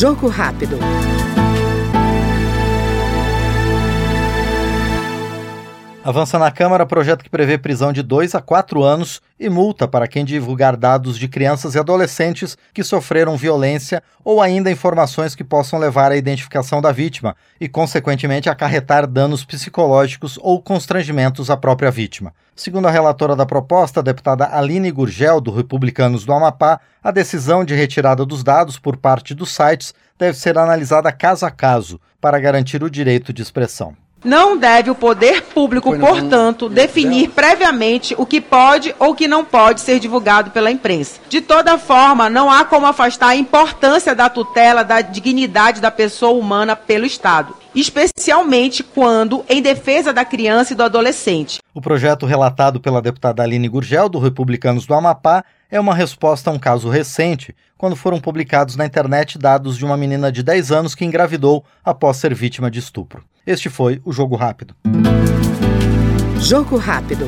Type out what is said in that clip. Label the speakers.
Speaker 1: Jogo rápido.
Speaker 2: Avança na Câmara projeto que prevê prisão de 2 a 4 anos e multa para quem divulgar dados de crianças e adolescentes que sofreram violência ou ainda informações que possam levar à identificação da vítima e, consequentemente, acarretar danos psicológicos ou constrangimentos à própria vítima. Segundo a relatora da proposta, a deputada Aline Gurgel, do Republicanos do Amapá, a decisão de retirada dos dados por parte dos sites deve ser analisada caso a caso para garantir o direito de expressão.
Speaker 3: Não deve o poder público, portanto, definir previamente o que pode ou que não pode ser divulgado pela imprensa. De toda forma, não há como afastar a importância da tutela da dignidade da pessoa humana pelo Estado, especialmente quando em defesa da criança e do adolescente.
Speaker 2: O projeto relatado pela deputada Aline Gurgel, do Republicanos do Amapá, é uma resposta a um caso recente, quando foram publicados na internet dados de uma menina de 10 anos que engravidou após ser vítima de estupro. Este foi o Jogo Rápido.
Speaker 1: Jogo Rápido.